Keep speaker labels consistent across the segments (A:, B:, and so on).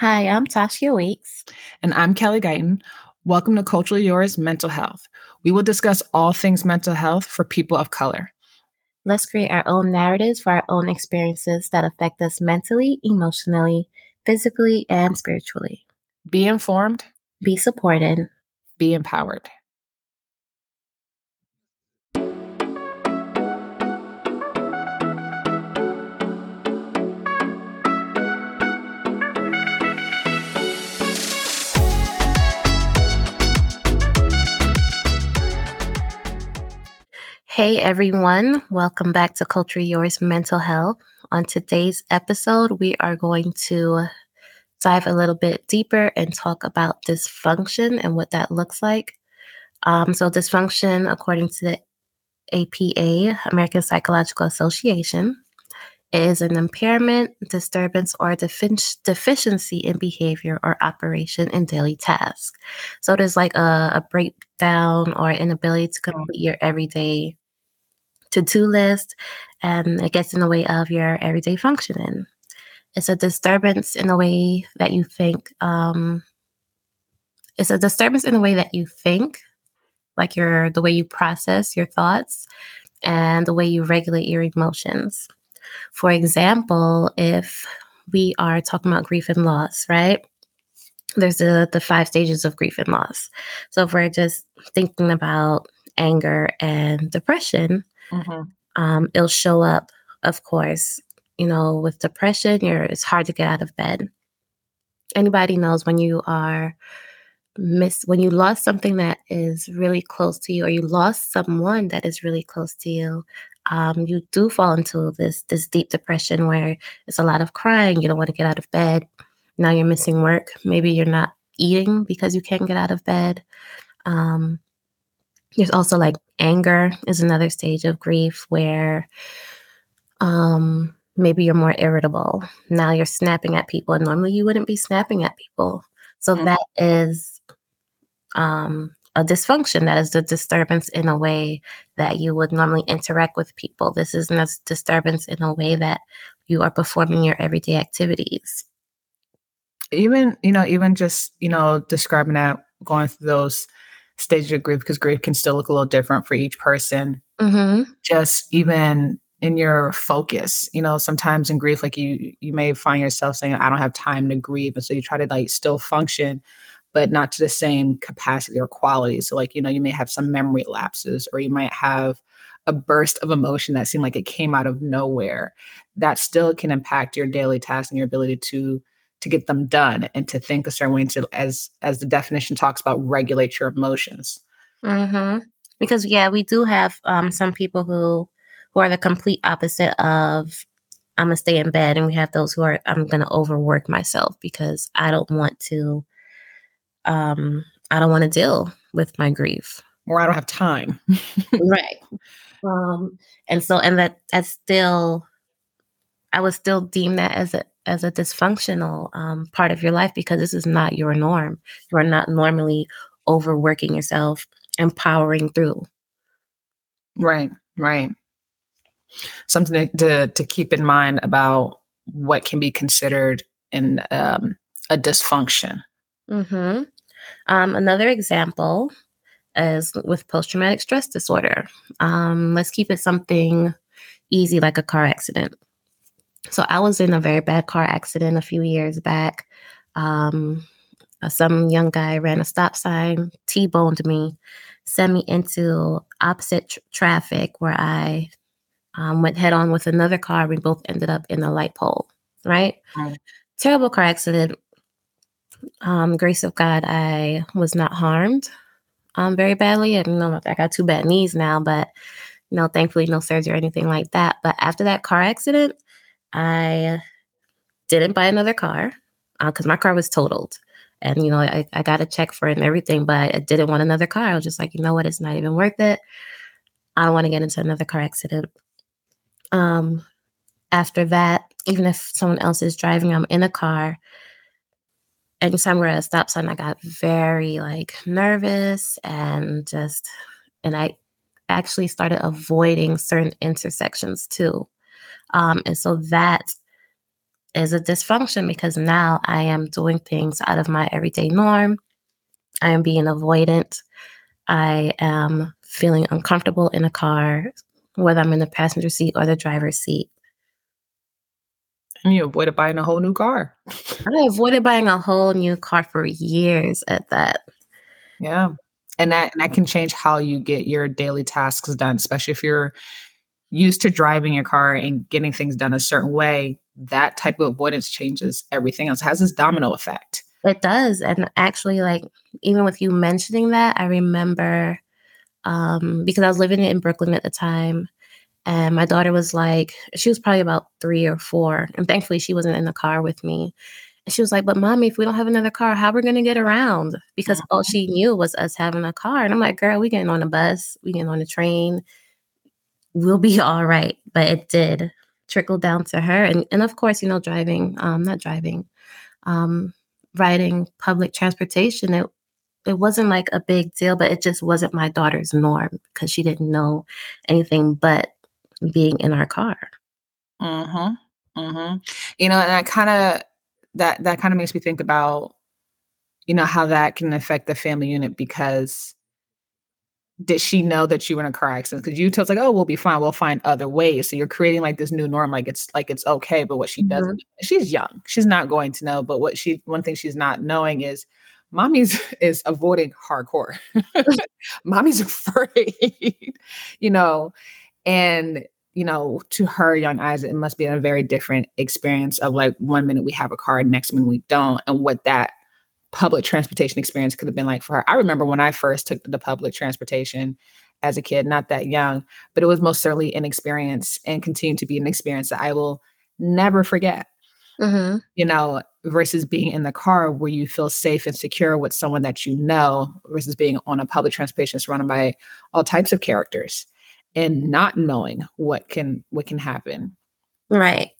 A: Hi, I'm Tasha Weeks.
B: And I'm Kelly Guyton. Welcome to Culturally Yours Mental Health. We will discuss all things mental health for people of color.
A: Let's create our own narratives for our own experiences that affect us mentally, emotionally, physically, and spiritually.
B: Be informed,
A: be supported,
B: be empowered.
A: Hey everyone, welcome back to Culture Yours Mental Health. On today's episode, we are going to dive a little bit deeper and talk about dysfunction and what that looks like. Um, so, dysfunction, according to the APA, American Psychological Association, is an impairment, disturbance, or defi- deficiency in behavior or operation in daily tasks. So, there's like a, a breakdown or inability to complete your everyday to do list and it gets in the way of your everyday functioning. It's a disturbance in the way that you think. Um, it's a disturbance in the way that you think, like your the way you process your thoughts and the way you regulate your emotions. For example, if we are talking about grief and loss, right? There's the, the five stages of grief and loss. So if we're just thinking about anger and depression, Mm-hmm. Um, it'll show up, of course, you know, with depression, you're it's hard to get out of bed. Anybody knows when you are miss when you lost something that is really close to you or you lost someone that is really close to you um, you do fall into this this deep depression where it's a lot of crying you don't want to get out of bed now you're missing work maybe you're not eating because you can't get out of bed um, there's also like anger is another stage of grief where um maybe you're more irritable. Now you're snapping at people and normally you wouldn't be snapping at people. So mm-hmm. that is um a dysfunction that is the disturbance in a way that you would normally interact with people. This is a disturbance in a way that you are performing your everyday activities.
B: Even, you know, even just, you know, describing that, going through those stage of grief because grief can still look a little different for each person. Mm-hmm. Just even in your focus, you know, sometimes in grief, like you you may find yourself saying, "I don't have time to grieve," and so you try to like still function, but not to the same capacity or quality. So, like you know, you may have some memory lapses, or you might have a burst of emotion that seemed like it came out of nowhere. That still can impact your daily tasks and your ability to to get them done and to think a certain way to as as the definition talks about regulate your emotions.
A: Mm-hmm. because yeah we do have um, some people who who are the complete opposite of i'm gonna stay in bed and we have those who are i'm gonna overwork myself because i don't want to um i don't want to deal with my grief.
B: Or i don't have time.
A: Right. Um and so and that that's still i would still deem that as a as a dysfunctional um, part of your life because this is not your norm. You are not normally overworking yourself and powering through.
B: Right, right. Something to, to, to keep in mind about what can be considered in um, a dysfunction.
A: Mm-hmm. Um, another example is with post traumatic stress disorder. Um, let's keep it something easy like a car accident. So I was in a very bad car accident a few years back. Um, uh, some young guy ran a stop sign, T-boned me, sent me into opposite tr- traffic where I um, went head on with another car. We both ended up in a light pole. Right? Terrible car accident. Um, grace of God, I was not harmed um, very badly. I don't know I got two bad knees now, but you know, thankfully no surgery or anything like that. But after that car accident, I didn't buy another car because uh, my car was totaled. And, you know, I, I got a check for it and everything, but I didn't want another car. I was just like, you know what? It's not even worth it. I don't want to get into another car accident. Um, after that, even if someone else is driving, I'm in a car. Anytime we're at a stop sign, I got very like nervous and just, and I actually started avoiding certain intersections too. Um, and so that is a dysfunction because now I am doing things out of my everyday norm. I am being avoidant. I am feeling uncomfortable in a car, whether I'm in the passenger seat or the driver's seat.
B: And you avoided buying a whole new car.
A: I avoided buying a whole new car for years at that.
B: Yeah. And that and that can change how you get your daily tasks done, especially if you're used to driving your car and getting things done a certain way. That type of avoidance changes everything else. It has this domino effect.
A: It does. And actually, like even with you mentioning that, I remember um, because I was living in Brooklyn at the time and my daughter was like, she was probably about three or four. And thankfully, she wasn't in the car with me. And she was like, But mommy, if we don't have another car, how are we going to get around? Because all she knew was us having a car. And I'm like, Girl, we getting on a bus, we getting on a train. We'll be all right. But it did trickle down to her. And, and of course, you know, driving, um, not driving, um, riding public transportation, it, it wasn't like a big deal, but it just wasn't my daughter's norm because she didn't know anything but being in our car.
B: Mm Mhm. Mm Mhm. You know, and that kind of that that kind of makes me think about you know how that can affect the family unit because did she know that you were in a car accident? Because you told like, oh, we'll be fine. We'll find other ways. So you're creating like this new norm, like it's like it's okay. But what she mm-hmm. doesn't, she's young. She's not going to know. But what she, one thing she's not knowing is, mommy's is avoiding hardcore. mommy's afraid, you know, and you know, to her young eyes, it must be a very different experience of like one minute we have a car, next minute we don't, and what that public transportation experience could have been like for her. I remember when I first took the public transportation as a kid, not that young, but it was most certainly an experience and continue to be an experience that I will never forget. Mm-hmm. You know, versus being in the car where you feel safe and secure with someone that you know, versus being on a public transportation surrounded by all types of characters and not knowing what can what can happen.
A: Right.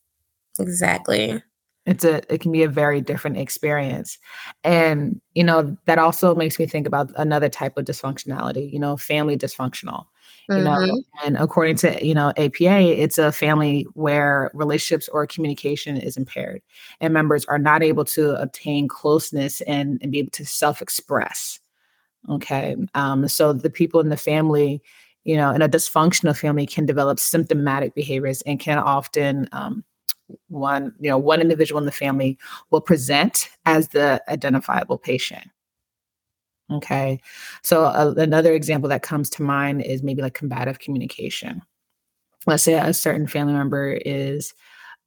A: Exactly.
B: It's a it can be a very different experience. And you know, that also makes me think about another type of dysfunctionality, you know, family dysfunctional. You mm-hmm. know, and according to you know APA, it's a family where relationships or communication is impaired, and members are not able to obtain closeness and, and be able to self-express. Okay, um, so the people in the family, you know, in a dysfunctional family can develop symptomatic behaviors and can often um, one, you know, one individual in the family will present as the identifiable patient. Okay. So uh, another example that comes to mind is maybe like combative communication. Let's say a certain family member is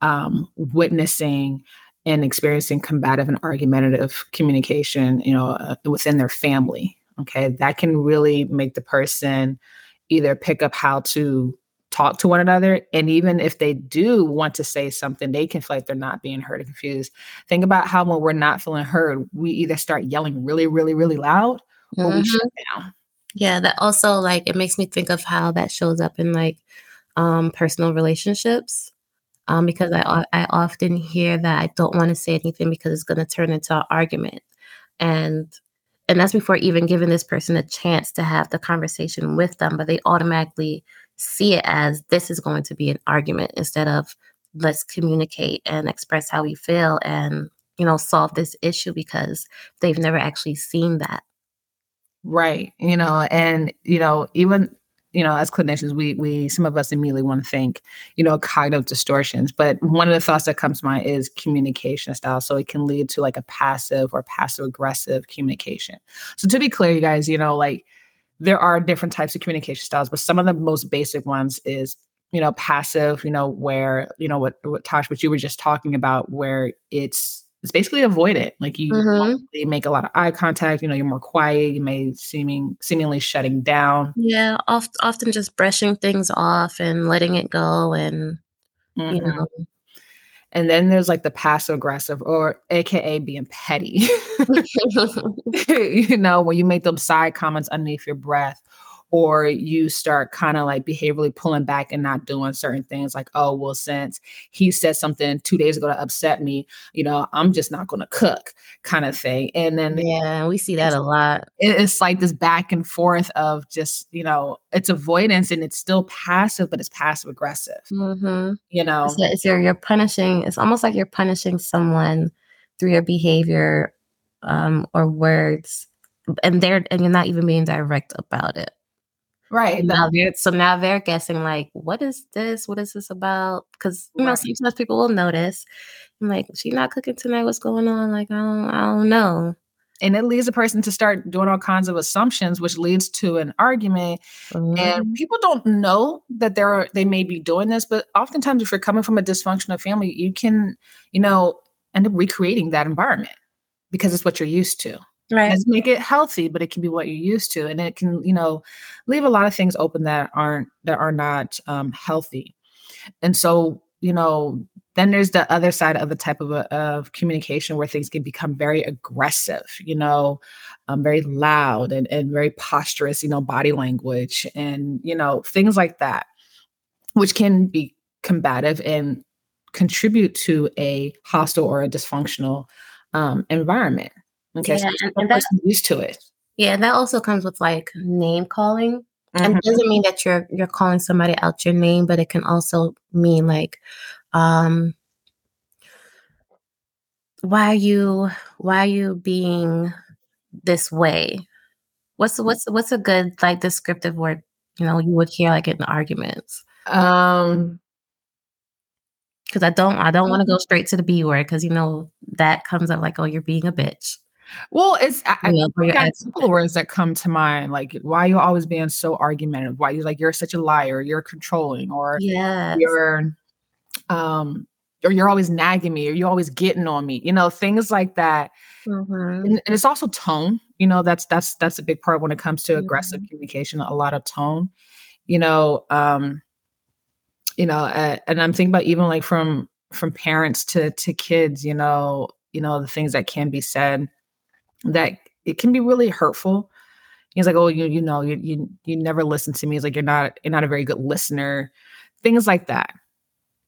B: um, witnessing and experiencing combative and argumentative communication, you know, uh, within their family. Okay. That can really make the person either pick up how to talk to one another. And even if they do want to say something, they can feel like they're not being heard and confused. Think about how when we're not feeling heard, we either start yelling really, really, really loud or mm-hmm. we shut down.
A: Yeah, that also like it makes me think of how that shows up in like um personal relationships. Um, because I I often hear that I don't want to say anything because it's going to turn into an argument, and and that's before even giving this person a chance to have the conversation with them but they automatically see it as this is going to be an argument instead of let's communicate and express how we feel and you know solve this issue because they've never actually seen that
B: right you know and you know even you know, as clinicians, we we some of us immediately want to think, you know, cognitive distortions. But one of the thoughts that comes to mind is communication style. So it can lead to like a passive or passive aggressive communication. So to be clear, you guys, you know, like there are different types of communication styles, but some of the most basic ones is you know passive, you know, where you know what what Tosh, what you were just talking about, where it's it's basically avoid it. Like you mm-hmm. make a lot of eye contact. You know, you're more quiet. You may seeming seemingly shutting down.
A: Yeah, oft, often just brushing things off and letting it go, and mm-hmm. you know.
B: And then there's like the passive aggressive, or AKA being petty. you know, when you make those side comments underneath your breath, or you start kind of like behaviorally pulling back and not doing certain things like oh well since he said something two days ago to upset me you know i'm just not going to cook kind of thing and then
A: yeah we see that a lot.
B: it's like this back and forth of just you know it's avoidance and it's still passive but it's passive aggressive mm-hmm. you know?
A: It's, it's you're, you're punishing it's almost like you're punishing someone through your behavior um, or words and they're and you're not even being direct about it
B: Right.
A: Now so now they're guessing like, what is this? What is this about? Because you right. know, sometimes people will notice. I'm like, she not cooking tonight. What's going on? Like, I don't, I don't know.
B: And it leads a person to start doing all kinds of assumptions, which leads to an argument. Mm-hmm. And people don't know that they're they may be doing this, but oftentimes if you're coming from a dysfunctional family, you can, you know, end up recreating that environment because it's what you're used to. Right. make it healthy, but it can be what you're used to. And it can, you know, leave a lot of things open that aren't that are not um, healthy. And so, you know, then there's the other side of the type of, uh, of communication where things can become very aggressive, you know, um, very loud and, and very posturous, you know, body language and, you know, things like that, which can be combative and contribute to a hostile or a dysfunctional um, environment. Okay, yeah, so and that's used to it.
A: Yeah, that also comes with like name calling. Mm-hmm. And it doesn't mean that you're you're calling somebody out your name, but it can also mean like, um, why are you why are you being this way? What's what's what's a good like descriptive word you know you would hear like in arguments? Um because I don't I don't want to go straight to the B word because you know that comes up like oh you're being a bitch.
B: Well, it's I, yeah, I got a couple words that come to mind, like why you always being so argumentative, why you like you're such a liar, you're controlling, or
A: yeah,
B: you're um or you're always nagging me, or you're always getting on me, you know, things like that. Mm-hmm. And, and, it's also tone, you know, that's that's that's a big part when it comes to mm-hmm. aggressive communication, a lot of tone, you know, um, you know, uh, and I'm thinking about even like from from parents to to kids, you know, you know, the things that can be said that it can be really hurtful. He's like, oh, you you know, you you you never listen to me. He's like, you're not you're not a very good listener. Things like that.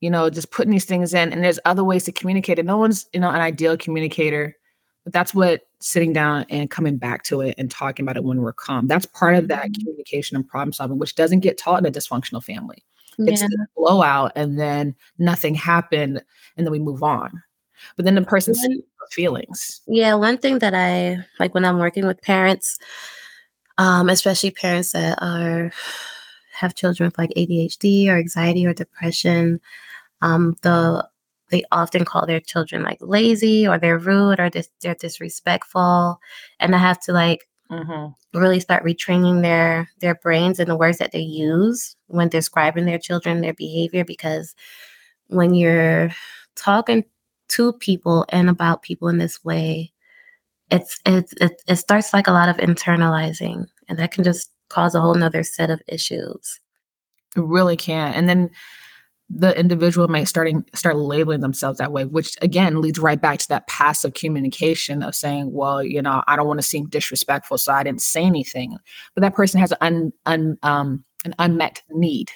B: You know, just putting these things in, and there's other ways to communicate. And no one's you know an ideal communicator, but that's what sitting down and coming back to it and talking about it when we're calm. That's part of that mm-hmm. communication and problem solving, which doesn't get taught in a dysfunctional family. Yeah. It's the blowout, and then nothing happened, and then we move on. But then the person's feelings.
A: Yeah, one thing that I like when I'm working with parents, um, especially parents that are have children with like ADHD or anxiety or depression, um, the they often call their children like lazy or they're rude or dis- they're disrespectful, and I have to like mm-hmm. really start retraining their their brains and the words that they use when describing their children, their behavior, because when you're talking to people and about people in this way, it's it's it, it starts like a lot of internalizing, and that can just cause a whole nother set of issues.
B: It really can, and then the individual might starting start labeling themselves that way, which again leads right back to that passive communication of saying, "Well, you know, I don't want to seem disrespectful, so I didn't say anything." But that person has an un, um, an unmet need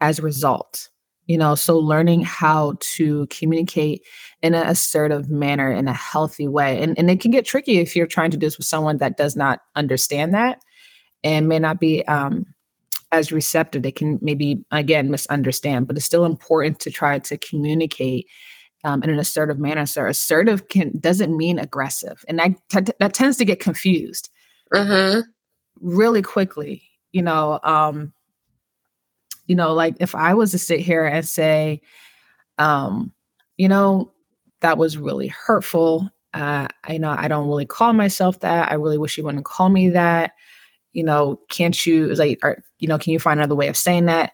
B: as a result you know so learning how to communicate in an assertive manner in a healthy way and, and it can get tricky if you're trying to do this with someone that does not understand that and may not be um, as receptive they can maybe again misunderstand but it's still important to try to communicate um, in an assertive manner so assertive can doesn't mean aggressive and that, t- that tends to get confused mm-hmm. really quickly you know um, you know, like if I was to sit here and say, um, you know, that was really hurtful. Uh, I know I don't really call myself that. I really wish you wouldn't call me that. You know, can't you like, or, you know, can you find another way of saying that?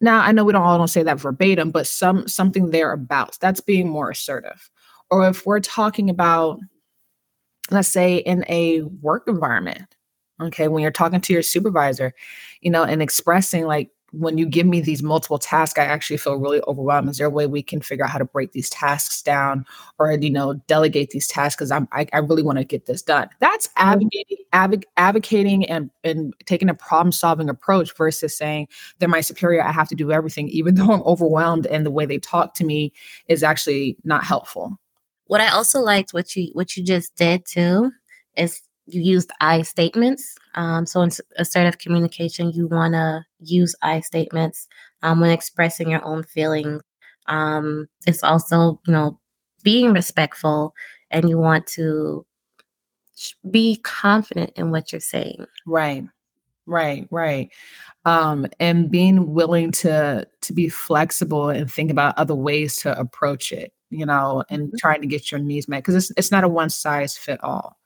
B: Now I know we don't all don't say that verbatim, but some something thereabouts. That's being more assertive. Or if we're talking about, let's say, in a work environment, okay, when you're talking to your supervisor, you know, and expressing like when you give me these multiple tasks, I actually feel really overwhelmed. Is there a way we can figure out how to break these tasks down or, you know, delegate these tasks? Because I'm, I, I, really want to get this done. That's mm-hmm. advocating, adv- advocating and, and taking a problem solving approach versus saying they're my superior. I have to do everything, even though I'm overwhelmed and the way they talk to me is actually not helpful.
A: What I also liked what you, what you just did too is you used I statements. Um, so in assertive communication, you want to use I statements um, when expressing your own feelings. Um, it's also, you know, being respectful and you want to be confident in what you're saying.
B: Right. Right, right. Um, and being willing to to be flexible and think about other ways to approach it, you know, and mm-hmm. trying to get your needs met because it's it's not a one size fit all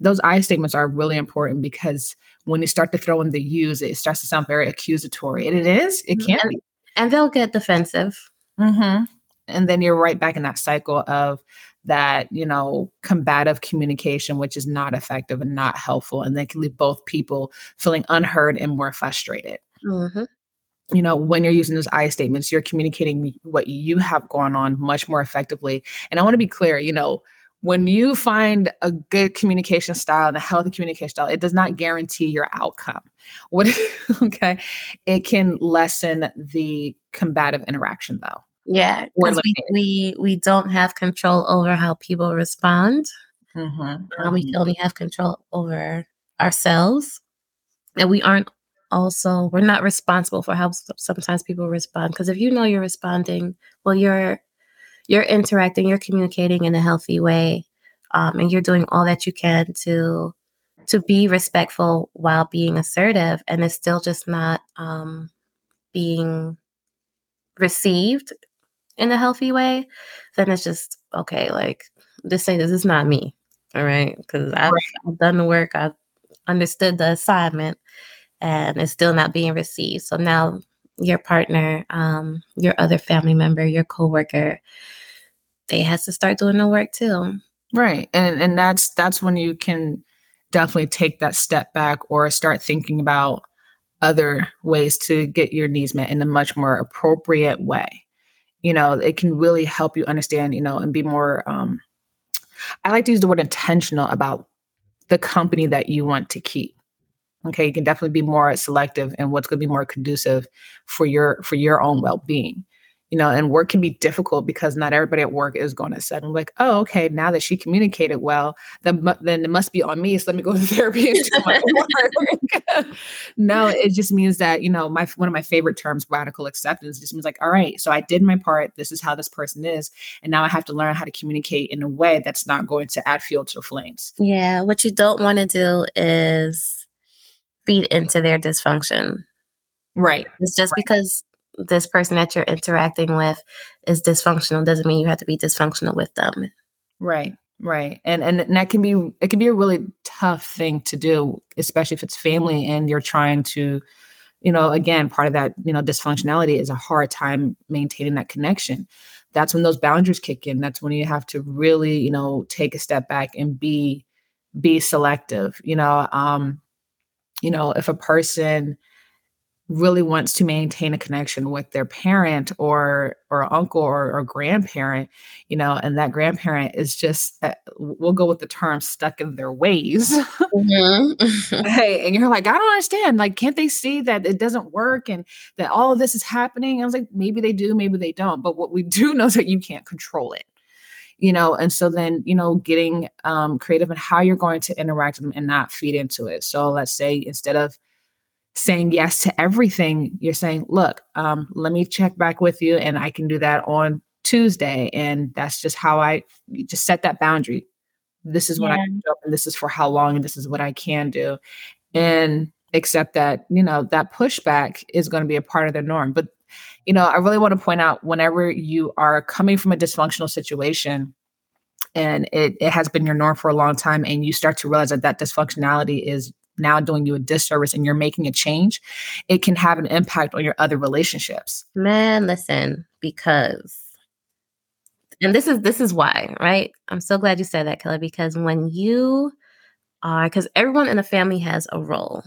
B: those I statements are really important because when you start to throw in the use, it starts to sound very accusatory. And it is, it can
A: and. And they'll get defensive.
B: Mm-hmm. And then you're right back in that cycle of that, you know, combative communication, which is not effective and not helpful. And they can leave both people feeling unheard and more frustrated. Mm-hmm you know, when you're using those I statements, you're communicating what you have going on much more effectively. And I want to be clear, you know, when you find a good communication style and a healthy communication style, it does not guarantee your outcome. What okay, it can lessen the combative interaction though.
A: Yeah, we, we we don't have control over how people respond. Mm-hmm. Um, we only have control over ourselves, and we aren't also we're not responsible for how sometimes people respond. Because if you know you're responding, well, you're you're interacting, you're communicating in a healthy way, um, and you're doing all that you can to to be respectful while being assertive, and it's still just not um, being received in a healthy way, then it's just okay. Like just say this is not me, all right? Because I've, right. I've done the work, I've understood the assignment, and it's still not being received. So now your partner, um, your other family member, your coworker, they has to start doing the work too.
B: Right. And and that's that's when you can definitely take that step back or start thinking about other ways to get your needs met in a much more appropriate way. You know, it can really help you understand, you know, and be more um I like to use the word intentional about the company that you want to keep. Okay, you can definitely be more selective and what's going to be more conducive for your for your own well-being you know, and work can be difficult because not everybody at work is going to I'm like, oh, okay, now that she communicated well, then, then it must be on me. So let me go to therapy and do my work. no, it just means that, you know, my one of my favorite terms, radical acceptance, just means like, all right, so I did my part. This is how this person is. And now I have to learn how to communicate in a way that's not going to add fuel to the flames.
A: Yeah. What you don't want to do is feed into their dysfunction.
B: Right.
A: It's just right. because this person that you're interacting with is dysfunctional doesn't mean you have to be dysfunctional with them.
B: Right. Right. And and that can be it can be a really tough thing to do, especially if it's family and you're trying to, you know, again, part of that, you know, dysfunctionality is a hard time maintaining that connection. That's when those boundaries kick in. That's when you have to really, you know, take a step back and be be selective. You know, um, you know, if a person really wants to maintain a connection with their parent or or uncle or, or grandparent you know and that grandparent is just uh, we'll go with the term stuck in their ways. Mm-hmm. hey and you're like i don't understand. Like can't they see that it doesn't work and that all of this is happening? I was like maybe they do maybe they don't but what we do know is that you can't control it. You know and so then you know getting um, creative and how you're going to interact with them and not feed into it. So let's say instead of saying yes to everything, you're saying, look, um, let me check back with you and I can do that on Tuesday. And that's just how I just set that boundary. This is what yeah. I can do and this is for how long and this is what I can do. And accept that, you know, that pushback is going to be a part of the norm. But, you know, I really want to point out whenever you are coming from a dysfunctional situation, and it, it has been your norm for a long time and you start to realize that that dysfunctionality is now doing you a disservice and you're making a change, it can have an impact on your other relationships.
A: Man, listen, because and this is this is why, right? I'm so glad you said that, Kelly, because when you are because everyone in a family has a role.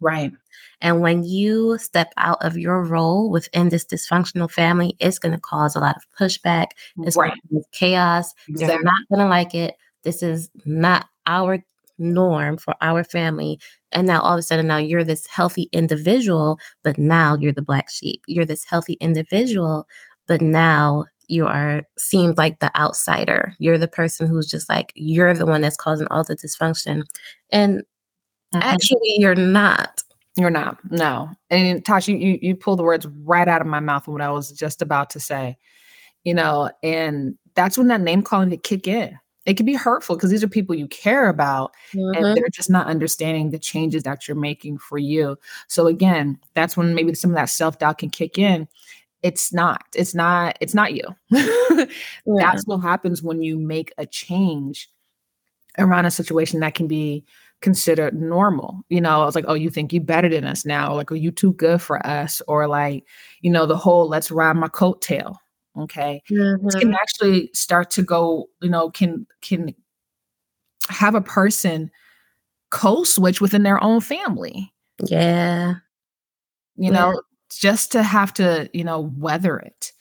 B: Right.
A: And when you step out of your role within this dysfunctional family, it's going to cause a lot of pushback. It's right. going to chaos. Exactly. They're not going to like it. This is not our norm for our family. And now all of a sudden, now you're this healthy individual, but now you're the black sheep. You're this healthy individual, but now you are seemed like the outsider. You're the person who's just like, you're the one that's causing all the dysfunction. And mm-hmm. actually, you're not.
B: You're not. No. And Tasha, you, you pull the words right out of my mouth what I was just about to say. You know, and that's when that name calling to kick in it can be hurtful because these are people you care about mm-hmm. and they're just not understanding the changes that you're making for you. So again, that's when maybe some of that self-doubt can kick in. It's not, it's not, it's not you. yeah. That's what happens when you make a change around a situation that can be considered normal. You know, I was like, oh, you think you better than us now? Like, are you too good for us? Or like, you know, the whole let's ride my coattail okay? Mm-hmm. can actually start to go you know can can have a person code switch within their own family.
A: Yeah.
B: You yeah. know just to have to you know weather it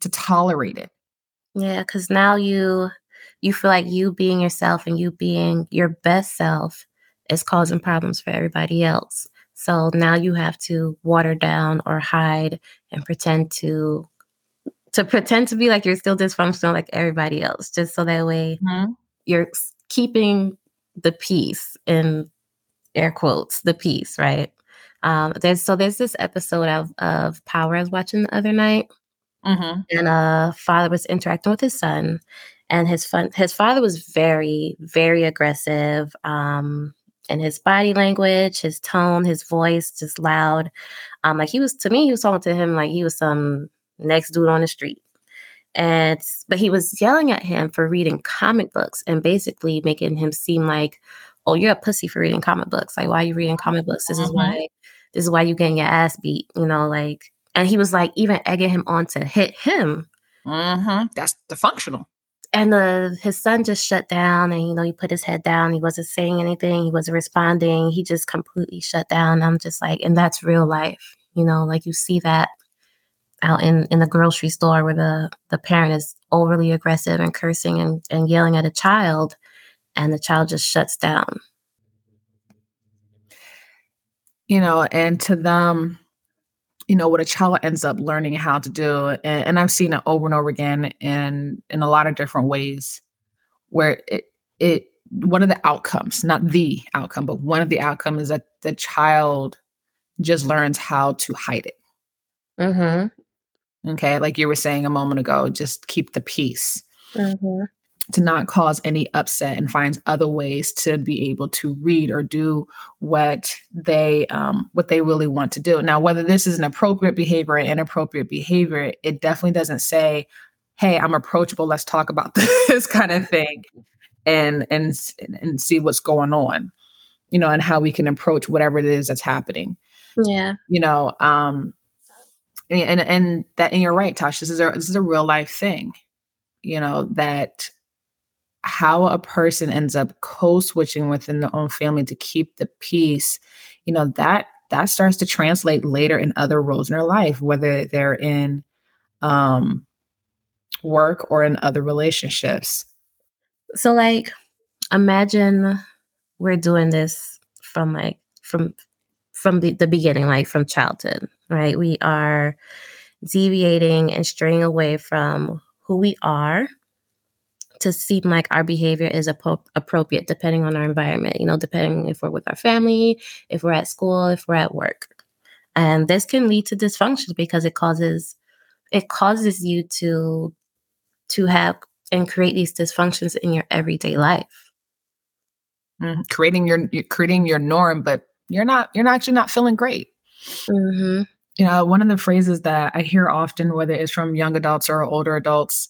B: to tolerate it.
A: Yeah because now you you feel like you being yourself and you being your best self is causing problems for everybody else. So now you have to water down or hide and pretend to to pretend to be like you're still dysfunctional like everybody else, just so that way mm-hmm. you're keeping the peace in air quotes, the peace, right? Um, there's so there's this episode of of Power I was watching the other night, mm-hmm. and a uh, father was interacting with his son, and his fun his father was very very aggressive, um, and his body language, his tone, his voice, just loud. Um, like he was to me, he was talking to him like he was some next dude on the street. And but he was yelling at him for reading comic books and basically making him seem like, oh, you're a pussy for reading comic books. Like, why are you reading comic books? This is mm-hmm. why this is why you getting your ass beat, you know, like and he was like even egging him on to hit him.
B: Mm-hmm. That's dysfunctional.
A: And uh, his son just shut down and, you know, he put his head down. He wasn't saying anything. He wasn't responding. He just completely shut down. I'm just like, and that's real life. You know, like you see that out in, in the grocery store where the, the parent is overly aggressive and cursing and, and yelling at a child and the child just shuts down.
B: You know, and to them, you know, what a child ends up learning how to do, and, and I've seen it over and over again in in a lot of different ways, where it it one of the outcomes, not the outcome, but one of the outcomes is that the child just learns how to hide it. Mm-hmm. Okay. Like you were saying a moment ago, just keep the peace. Mm-hmm. To not cause any upset and finds other ways to be able to read or do what they um, what they really want to do. Now, whether this is an appropriate behavior or inappropriate behavior, it definitely doesn't say, "Hey, I'm approachable. Let's talk about this kind of thing," and and and see what's going on, you know, and how we can approach whatever it is that's happening.
A: Yeah,
B: you know, um, and and that and you're right tosh this is a this is a real life thing you know that how a person ends up code-switching within their own family to keep the peace you know that that starts to translate later in other roles in their life whether they're in um work or in other relationships.
A: So like imagine we're doing this from like from from the, the beginning like from childhood right? We are deviating and straying away from who we are to seem like our behavior is ap- appropriate depending on our environment, you know, depending if we're with our family, if we're at school, if we're at work. And this can lead to dysfunction because it causes it causes you to to have and create these dysfunctions in your everyday life.
B: Mm-hmm. Creating your creating your norm, but you're not you're not actually not feeling great. Mm-hmm you know, one of the phrases that I hear often, whether it's from young adults or older adults,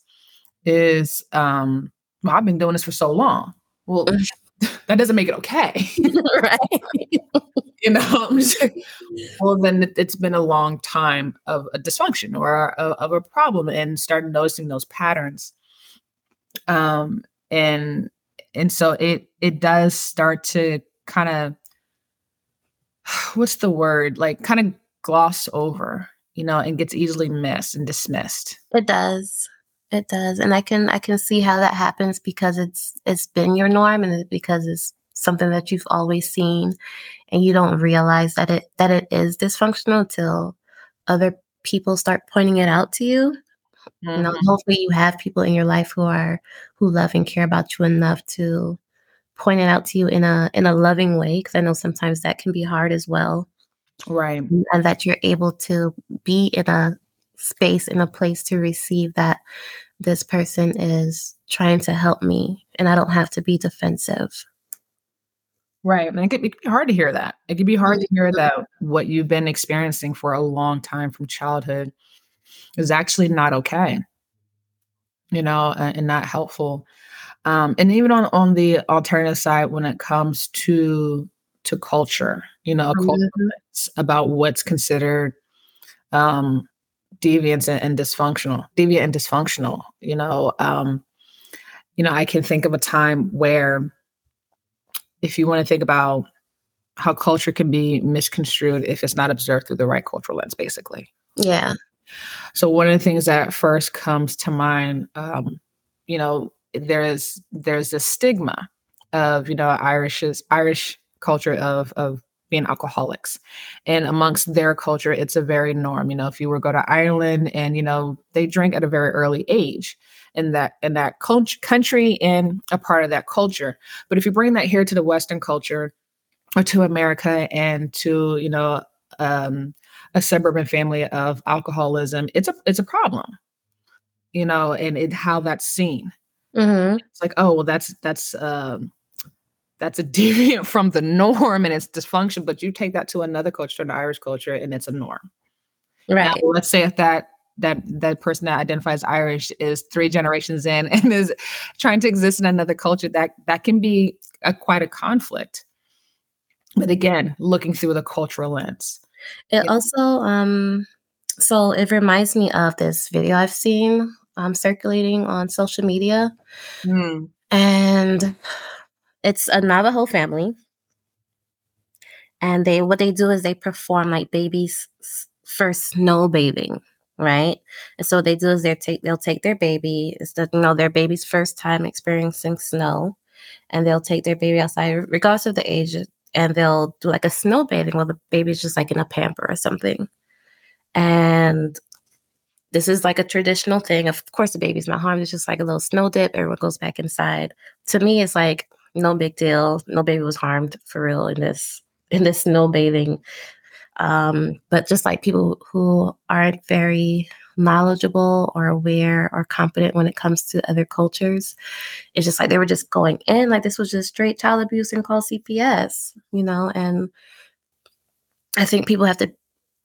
B: is, um, well, I've been doing this for so long. Well, that doesn't make it okay. right. you know, well, then it's been a long time of a dysfunction or a, of a problem and start noticing those patterns. Um, and, and so it, it does start to kind of what's the word? Like kind of gloss over you know and gets easily missed and dismissed.
A: It does. It does and i can i can see how that happens because it's it's been your norm and because it's something that you've always seen and you don't realize that it that it is dysfunctional until other people start pointing it out to you. Mm-hmm. you know hopefully you have people in your life who are who love and care about you enough to point it out to you in a in a loving way because i know sometimes that can be hard as well.
B: Right.
A: And that you're able to be in a space in a place to receive that this person is trying to help me and i don't have to be defensive.
B: Right and it could, be hard to hear that. It could be hard to hear mm-hmm. that what you've been experiencing for a long time from childhood is actually not okay. You know and not helpful um, and even on on the alternative side when it comes to to culture you know mm-hmm. about what's considered um deviant and, and, dysfunctional deviant and dysfunctional you know um you know i can think of a time where if you want to think about how culture can be misconstrued if it's not observed through the right cultural lens basically
A: yeah
B: so one of the things that first comes to mind um you know there's there's a stigma of you know Irish's Irish culture of of being alcoholics. And amongst their culture it's a very norm. You know if you were to go to ireland and you know they drink at a very early age in that in that cult- country and a part of that culture. But if you bring that here to the western culture or to america and to you know um, a suburban family of alcoholism it's a it's a problem you know and it how that's seen Mm-hmm. It's like, oh, well, that's that's um, that's a deviant from the norm and it's dysfunction. But you take that to another culture, an Irish culture, and it's a norm.
A: Right.
B: Now, let's say if that that that person that identifies Irish is three generations in and is trying to exist in another culture, that that can be a, quite a conflict. But again, looking through the cultural lens.
A: It also um so it reminds me of this video I've seen um, circulating on social media. Mm. And it's a Navajo family. And they what they do is they perform like babies first snow bathing, right? And so what they do is they take they'll take their baby, it's the, you know, their baby's first time experiencing snow, and they'll take their baby outside, regardless of the age, and they'll do like a snow bathing while the baby's just like in a pamper or something. And this is like a traditional thing. Of course, the baby's not harmed. It's just like a little snow dip. Everyone goes back inside. To me, it's like no big deal. No baby was harmed for real in this in this snow bathing. Um, but just like people who aren't very knowledgeable or aware or competent when it comes to other cultures, it's just like they were just going in like this was just straight child abuse and call CPS, you know. And I think people have to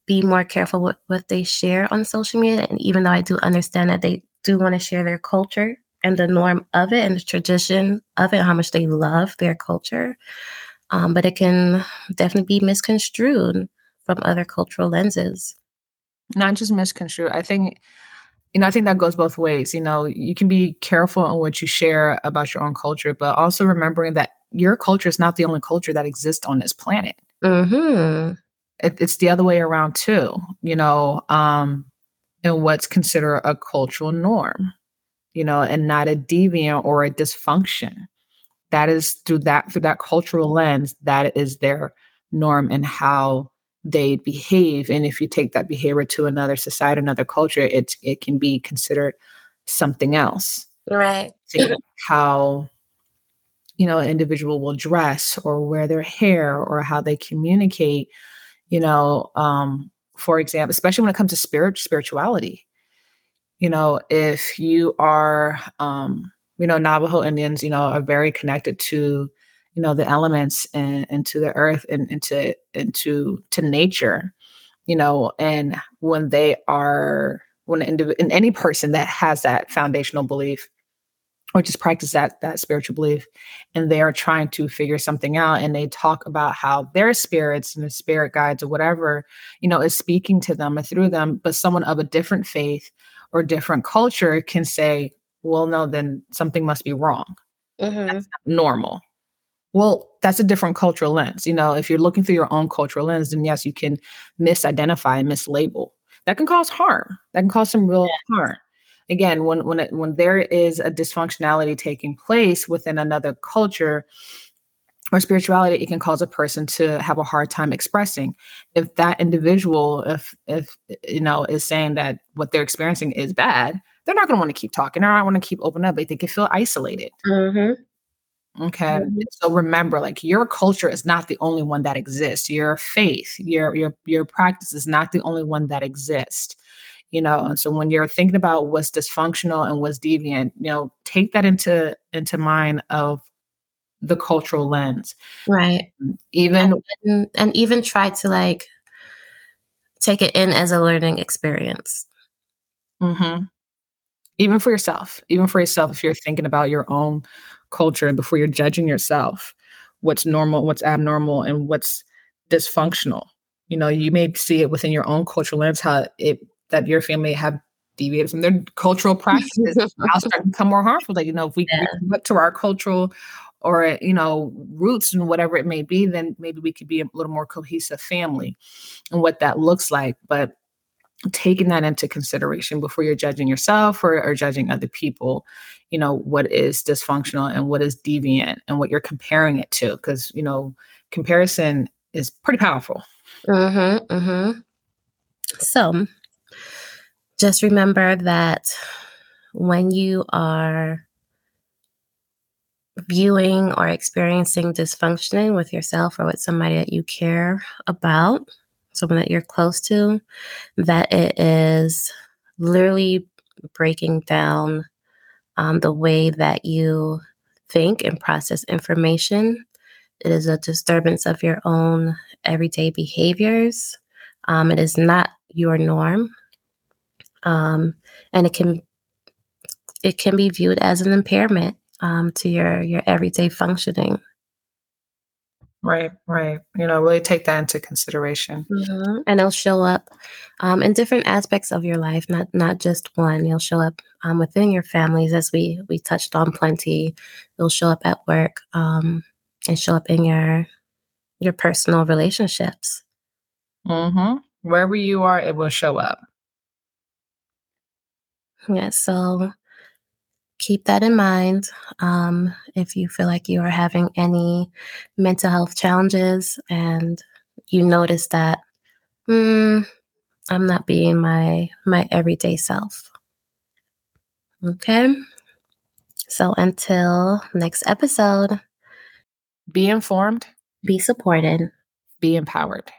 A: be more careful with what they share on social media. And even though I do understand that they do want to share their culture and the norm of it and the tradition of it, how much they love their culture, um, but it can definitely be misconstrued from other cultural lenses.
B: Not just misconstrued. I think you know, I think that goes both ways. You know, you can be careful on what you share about your own culture, but also remembering that your culture is not the only culture that exists on this planet. Mm-hmm it, it's the other way around too you know um and what's considered a cultural norm you know and not a deviant or a dysfunction. That is through that through that cultural lens that is their norm and how they behave. And if you take that behavior to another society another culture it it can be considered something else.
A: Right.
B: How you know an individual will dress or wear their hair or how they communicate you know um for example especially when it comes to spirit spirituality. You know if you are um you know navajo indians you know are very connected to you know the elements and, and to the earth and into into to nature you know and when they are when in any person that has that foundational belief or just practice that that spiritual belief and they are trying to figure something out and they talk about how their spirits and the spirit guides or whatever you know is speaking to them or through them but someone of a different faith or different culture can say well no then something must be wrong mm-hmm. normal Well, that's a different cultural lens. You know, if you're looking through your own cultural lens, then yes, you can misidentify and mislabel. That can cause harm. That can cause some real yeah. harm. Again, when when it, when there is a dysfunctionality taking place within another culture or spirituality, it can cause a person to have a hard time expressing. If that individual, if if you know, is saying that what they're experiencing is bad, they're not going to want to keep talking. They're not want to keep open up. They, they can feel isolated. Mm-hmm. Okay. Mm-hmm. So remember, like your culture is not the only one that exists. Your faith, your your your practice is not the only one that exists. You know, and so when you're thinking about what's dysfunctional and what's deviant, you know, take that into into mind of the cultural lens.
A: Right.
B: Even
A: and, and even try to like take it in as a learning experience.
B: Mm-hmm. Even for yourself, even for yourself, if you're thinking about your own culture and before you're judging yourself what's normal what's abnormal and what's dysfunctional you know you may see it within your own cultural lens how it that your family have deviated from their cultural practices now start to become more harmful like you know if we, yeah. look to our cultural or you know roots and whatever it may be then maybe we could be a little more cohesive family and what that looks like but taking that into consideration before you're judging yourself or, or judging other people you know what is dysfunctional and what is deviant and what you're comparing it to because you know comparison is pretty powerful
A: mm-hmm, mm-hmm. so just remember that when you are viewing or experiencing dysfunctioning with yourself or with somebody that you care about someone that you're close to, that it is literally breaking down um, the way that you think and process information. It is a disturbance of your own everyday behaviors. Um, it is not your norm, um, and it can it can be viewed as an impairment um, to your your everyday functioning.
B: Right, right. You know, really take that into consideration.
A: Mm-hmm. And it'll show up um, in different aspects of your life, not not just one. It'll show up um, within your families, as we we touched on plenty. It'll show up at work um, and show up in your your personal relationships.
B: Mm-hmm. Wherever you are, it will show up.
A: Yeah. So keep that in mind. Um, if you feel like you are having any mental health challenges and you notice that, mm, I'm not being my my everyday self. Okay. So until next episode,
B: be informed,
A: be supported,
B: be empowered.